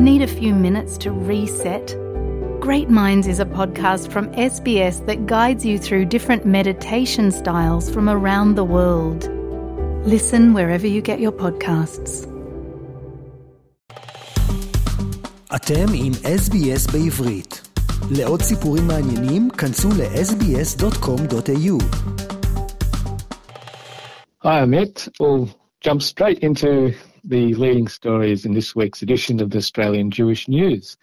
Need a few minutes to reset? Great Minds is a podcast from SBS that guides you through different meditation styles from around the world. Listen wherever you get your podcasts. אתם עם SBS בעברית. לעוד סיפורים מעניינים, כנסו ל-sbs.com.au. Hi, Amit. We'll jump straight into the leading stories in this week's edition of the Australian Jewish News.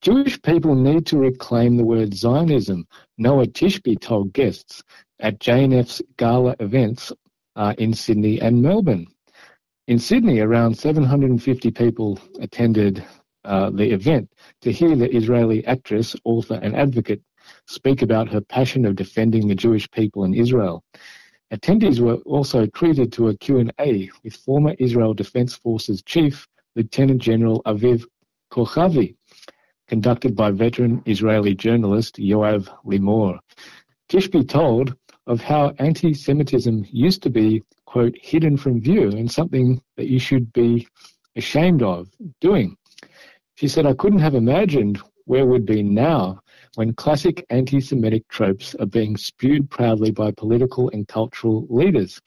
Jewish people need to reclaim the word Zionism, Noa Tishby told guests at JNF's gala events uh, in Sydney and Melbourne. In Sydney, around 750 people attended uh, the event to hear the Israeli actress, author, and advocate speak about her passion of defending the Jewish people in Israel. Attendees were also treated to a Q&A with former Israel Defense Forces Chief Lieutenant General Aviv Kochavi, conducted by veteran Israeli journalist Yoav Limor. Tishby told of how anti-Semitism used to be, quote, hidden from view and something that you should be ashamed of doing. She said, I couldn't have imagined where we'd be now when classic anti-Semitic tropes are being spewed proudly by political and cultural leaders.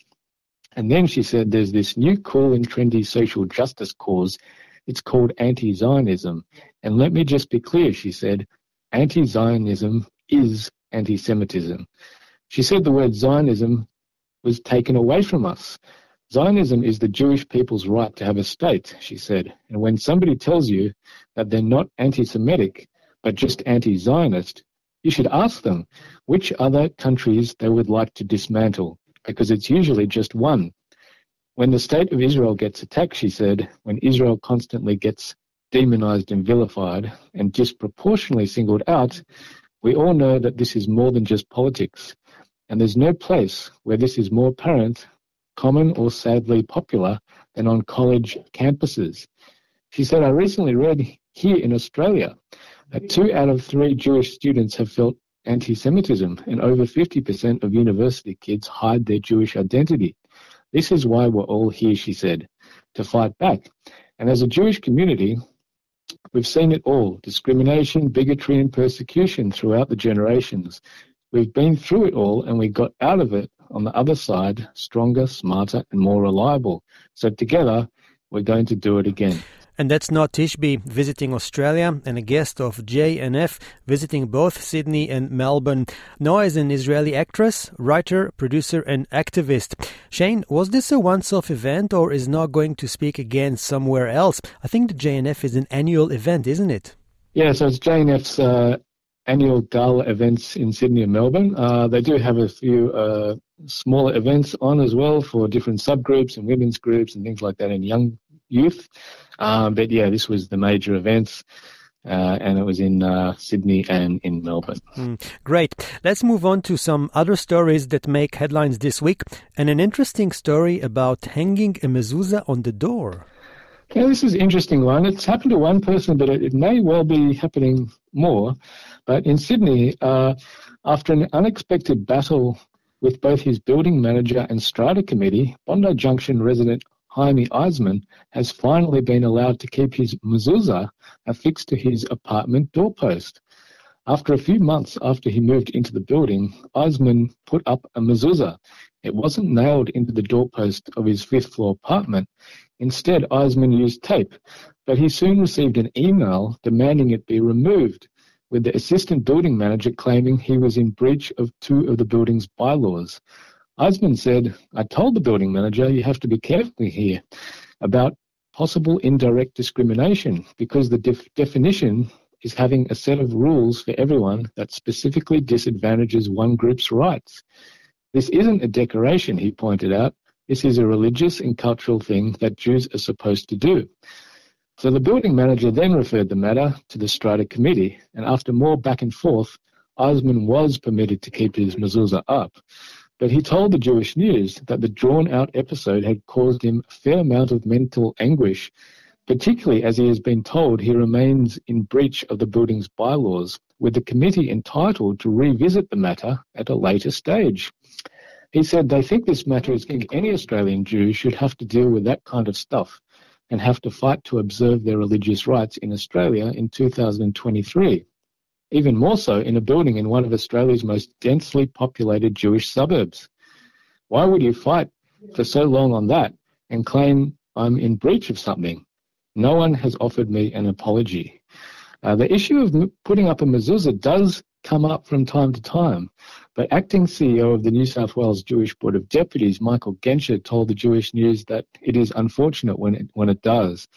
And then she said there's this new cool and trendy social justice cause. It's called anti-Zionism. And let me just be clear, she said, anti-Zionism is anti-Semitism. She said the word Zionism was taken away from us. Zionism is the Jewish people's right to have a state, she said. And when somebody tells you that they're not anti-Semitic, but just anti-Zionist, you should ask them which other countries they would like to dismantle, because it's usually just one. When the state of Israel gets attacked, she said, when Israel constantly gets demonized and vilified and disproportionately singled out, we all know that this is more than just politics. And there's no place where this is more apparent, common, or sadly popular than on college campuses. She said, I recently read here in Australia two out of three Jewish students have felt anti-Semitism, and over 50% of university kids hide their Jewish identity. This is why we're all here, she said, to fight back. And as a Jewish community, we've seen it all discrimination, bigotry, and persecution throughout the generations. We've been through it all and we got out of it on the other side stronger, smarter, and more reliable. So together, we're going to do it again. And that's Noa Tishby visiting Australia and a guest of JNF visiting both Sydney and Melbourne. Noa is an Israeli actress, writer, producer, and activist. Shane, was this a once off event or is Noa going to speak again somewhere else? I think the JNF is an annual event, isn't it? Yeah, so it's JNF's uh, annual gala events in Sydney and Melbourne. Uh, they do have a few uh, smaller events on as well for different subgroups and women's groups and things like that and young youth. Um, but yeah, this was the major events. Uh, and it was in uh, Sydney and in Melbourne. Mm, great. Let's move on to some other stories that make headlines this week, and an interesting story about hanging a mezuzah on the door. Yeah, this is an interesting one. It's happened to one person, but it, it may well be happening more. But in Sydney, uh, after an unexpected battle with both his building manager and strata committee, Bondi Junction resident Jaime Eisman has finally been allowed to keep his mezuzah affixed to his apartment doorpost. After a few months after he moved into the building, Eisman put up a mezuzah. It wasn't nailed into the doorpost of his fifth floor apartment. Instead, Eisman used tape, but he soon received an email demanding it be removed, with the assistant building manager claiming he was in breach of two of the building's bylaws. Eisman said, I told the building manager you have to be careful here about possible indirect discrimination because the def- definition is having a set of rules for everyone that specifically disadvantages one group's rights. This isn't a decoration, he pointed out. This is a religious and cultural thing that Jews are supposed to do. So the building manager then referred the matter to the strata committee, and after more back and forth, Osman was permitted to keep his mezuzah up. But he told the Jewish News that the drawn out episode had caused him a fair amount of mental anguish, particularly as he has been told he remains in breach of the building's bylaws, with the committee entitled to revisit the matter at a later stage. He said they think this matter is any Australian Jew should have to deal with that kind of stuff. and have to fight to observe their religious rights in Australia in 2023. Even more so in a building in one of Australia's most densely populated Jewish suburbs. Why would you fight for so long on that and claim I'm in breach of something? No one has offered me an apology. Uh, the issue of putting up a mezuzah does come up from time to time, but acting CEO of the New South Wales Jewish Board of Deputies, Michael Genscher, told the Jewish News that it is unfortunate when it, when it does.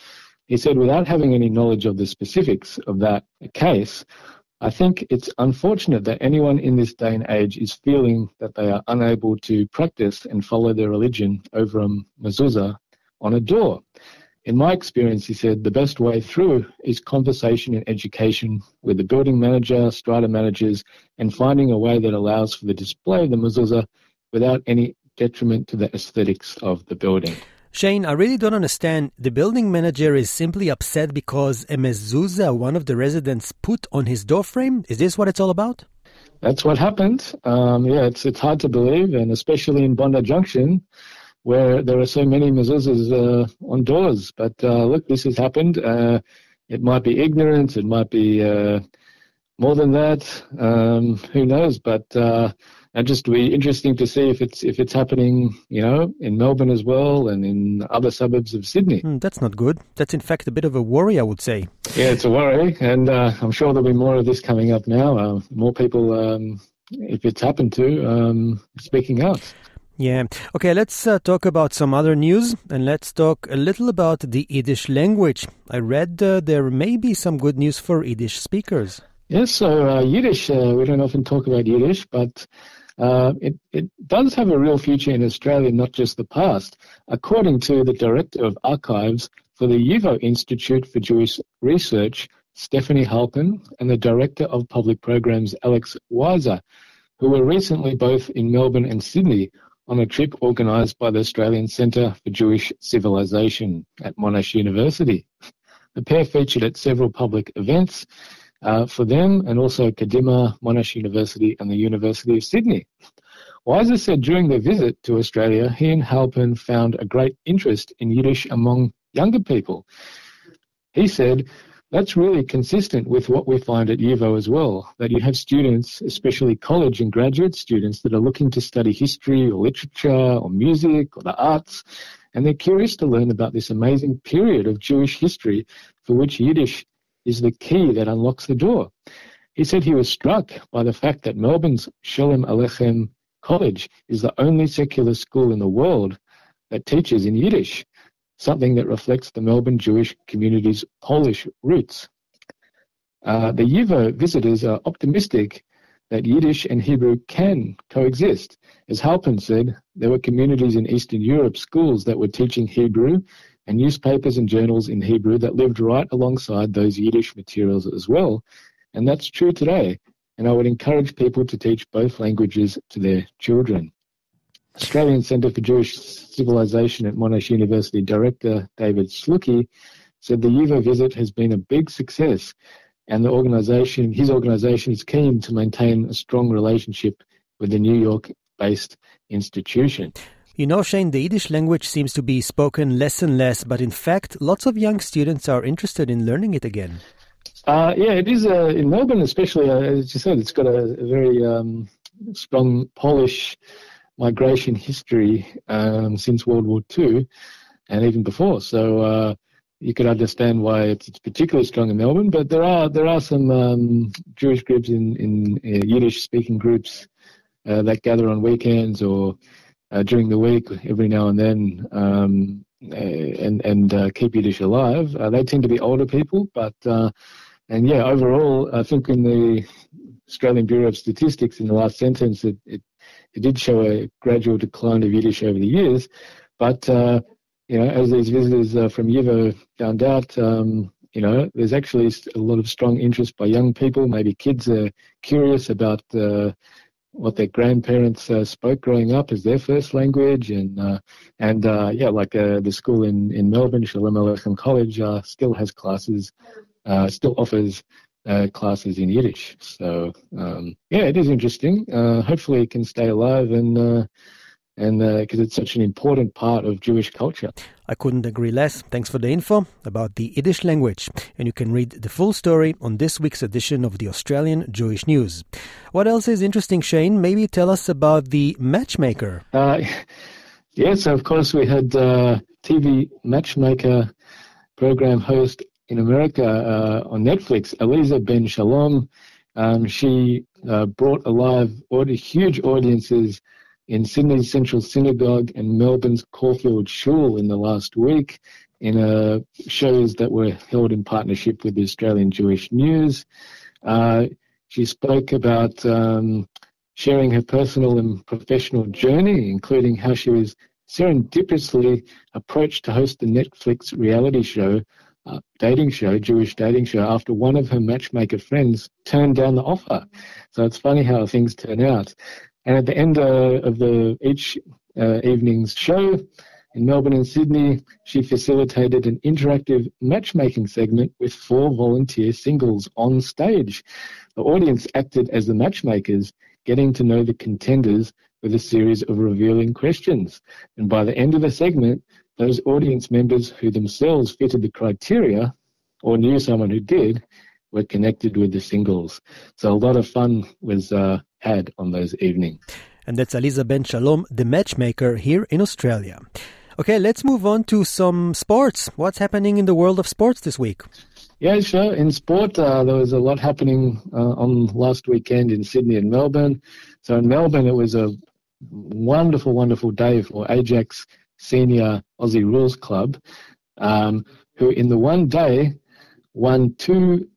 He said, without having any knowledge of the specifics of that case, I think it's unfortunate that anyone in this day and age is feeling that they are unable to practice and follow their religion over a mezuzah on a door. In my experience, he said, the best way through is conversation and education with the building manager, strata managers, and finding a way that allows for the display of the mezuzah without any detriment to the aesthetics of the building. Shane, I really don't understand. The building manager is simply upset because a mezuzah one of the residents put on his doorframe. Is this what it's all about? That's what happened. Um, yeah, it's it's hard to believe, and especially in Bondi Junction, where there are so many mezuzahs uh, on doors. But uh, look, this has happened. Uh, it might be ignorance. It might be uh, more than that. Um, who knows? But uh, it just be interesting to see if it's if it's happening, you know, in Melbourne as well and in other suburbs of Sydney. Mm, that's not good. That's in fact a bit of a worry, I would say. Yeah, it's a worry, and uh, I'm sure there'll be more of this coming up now. more people, um, if it's happened to, um, speaking out. Yeah. Okay, let's uh, talk about some other news and let's talk a little about the Yiddish language. I read uh, there may be some good news for Yiddish speakers. Yes, so uh, Yiddish, uh, we don't often talk about Yiddish, but uh, it, it does have a real future in Australia, not just the past. According to the Director of Archives for the YIVO Institute for Jewish Research, Stefanie Halpern, and the Director of Public Programs, Alex Weiser, who were recently both in Melbourne and Sydney on a trip organised by the Australian Centre for Jewish Civilization at Monash University. The pair featured at several public events uh, for them and also Kadima, Monash University, and the University of Sydney. Weiser said during their visit to Australia, he and Halpern found a great interest in Yiddish among younger people. He said, that's really consistent with what we find at YIVO as well, that you have students, especially college and graduate students, that are looking to study history or literature or music or the arts, and they're curious to learn about this amazing period of Jewish history for which Yiddish is the key that unlocks the door. He said he was struck by the fact that Melbourne's Sholem Aleichem College is the only secular school in the world that teaches in Yiddish something that reflects the Melbourne Jewish community's Polish roots. Uh, the YIVO visitors are optimistic that Yiddish and Hebrew can coexist. As Halpern said, there were communities in Eastern Europe schools that were teaching Hebrew and newspapers and journals in Hebrew that lived right alongside those Yiddish materials as well. And that's true today. And I would encourage people to teach both languages to their children. Australian Centre for Jewish Civilization at Monash University Director David Slucki said the YIVO visit has been a big success and the organisation, his organisation is keen to maintain a strong relationship with the New York-based institution. You know, Shane, the Yiddish language seems to be spoken less and less, but in fact, lots of young students are interested in learning it again. Uh, yeah, it is uh, in Melbourne, especially. Uh, as you said, it's got a, very um, strong Polish migration history um, since World War II and even before. So uh, you could understand why it's, it's, particularly strong in Melbourne. But there are there are some um, Jewish groups in in uh, Yiddish speaking groups uh, that gather on weekends or uh, during the week every now and then. Um, uh, and and uh, keep Yiddish alive. they tend to be older people, but and yeah, overall, I think in the Australian Bureau of Statistics in the last sentence, it, it it did show a gradual decline of Yiddish over the years, but uh, you know, as these visitors uh, from YIVO found out, um, you know, there's actually a lot of strong interest by young people. Maybe kids are curious about uh, what their grandparents uh, spoke growing up as their first language, and uh, and uh, yeah, like uh, the school in in Melbourne, Sholem Aleichem College, uh, still has classes, still offers classes in Yiddish. So um, yeah, it is interesting. Hopefully, it can stay alive and and because uh, it's such an important part of Jewish culture. I couldn't agree less. Thanks for the info about the Yiddish language. And you can read the full story on this week's edition of the Australian Jewish News. What else is interesting, Shane? Maybe tell us about the matchmaker. Uh, yes, of course, we had uh, TV matchmaker program host in America uh, on Netflix, Aliza Ben Shalom. Um, she uh, brought alive huge audiences in Sydney's Central Synagogue and Melbourne's Caulfield Shul in the last week in uh, shows that were held in partnership with the Australian Jewish News. Uh, she spoke about um, sharing her personal and professional journey, including how she was serendipitously approached to host the Netflix reality show, uh, dating show, Jewish dating show, after one of her matchmaker friends turned down the offer. So it's funny how things turn out. And at the end uh, of the each uh, evening's show in Melbourne and Sydney, she facilitated an interactive matchmaking segment with four volunteer singles on stage. The audience acted as the matchmakers, getting to know the contenders with a series of revealing questions. And by the end of the segment, those audience members who themselves fitted the criteria or knew someone who did were connected with the singles. So a lot of fun was uh, had on those evenings. And that's Aliza Ben Shalom, the matchmaker here in Australia. Okay, let's move on to some sports. What's happening in the world of sports this week? Yeah, sure. In sport, uh, there was a lot happening uh, on last weekend in Sydney and Melbourne. So in Melbourne, it was a wonderful, wonderful day for Ajax Senior Aussie Rules Club, um, who in the one day won two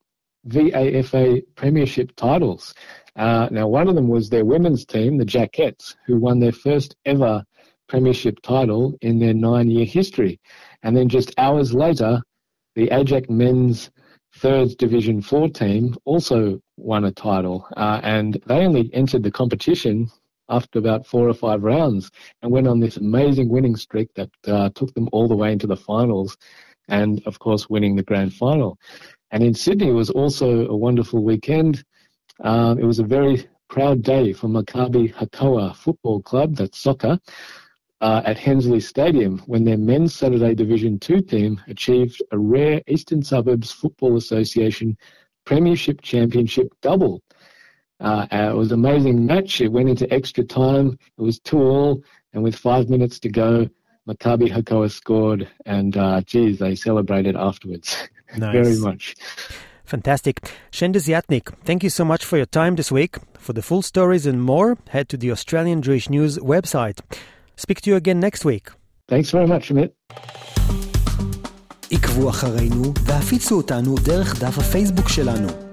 VAFA Premiership titles. Uh, now, one of them was their women's team, the Jackettes, who won their first ever Premiership title in their nine year history. And then just hours later, the Ajax men's third Division 4 team also won a title. Uh, and they only entered the competition after about four or five rounds and went on this amazing winning streak that uh, took them all the way into the finals and, of course, winning the grand final. And in Sydney, it was also a wonderful weekend. Um, it was a very proud day for Maccabi Hakoah Football Club, that's soccer, uh, at Hensley Stadium when their men's Saturday Division 2 team achieved a rare Eastern Suburbs Football Association Premiership Championship double. Uh, it was an amazing match. It went into extra time. It was 2 all, and with five minutes to go, Maccabi Hakoah scored, and uh, geez, they celebrated afterwards nice. very much. Fantastic. Shane Desiatnik, thank you so much for your time this week. For the full stories and more, head to the Australian Jewish News website. Speak to you again next week. Thanks very much, Amit. עקבו אחרינו והפיצו אותנו דרך דף הפייסבוק שלנו.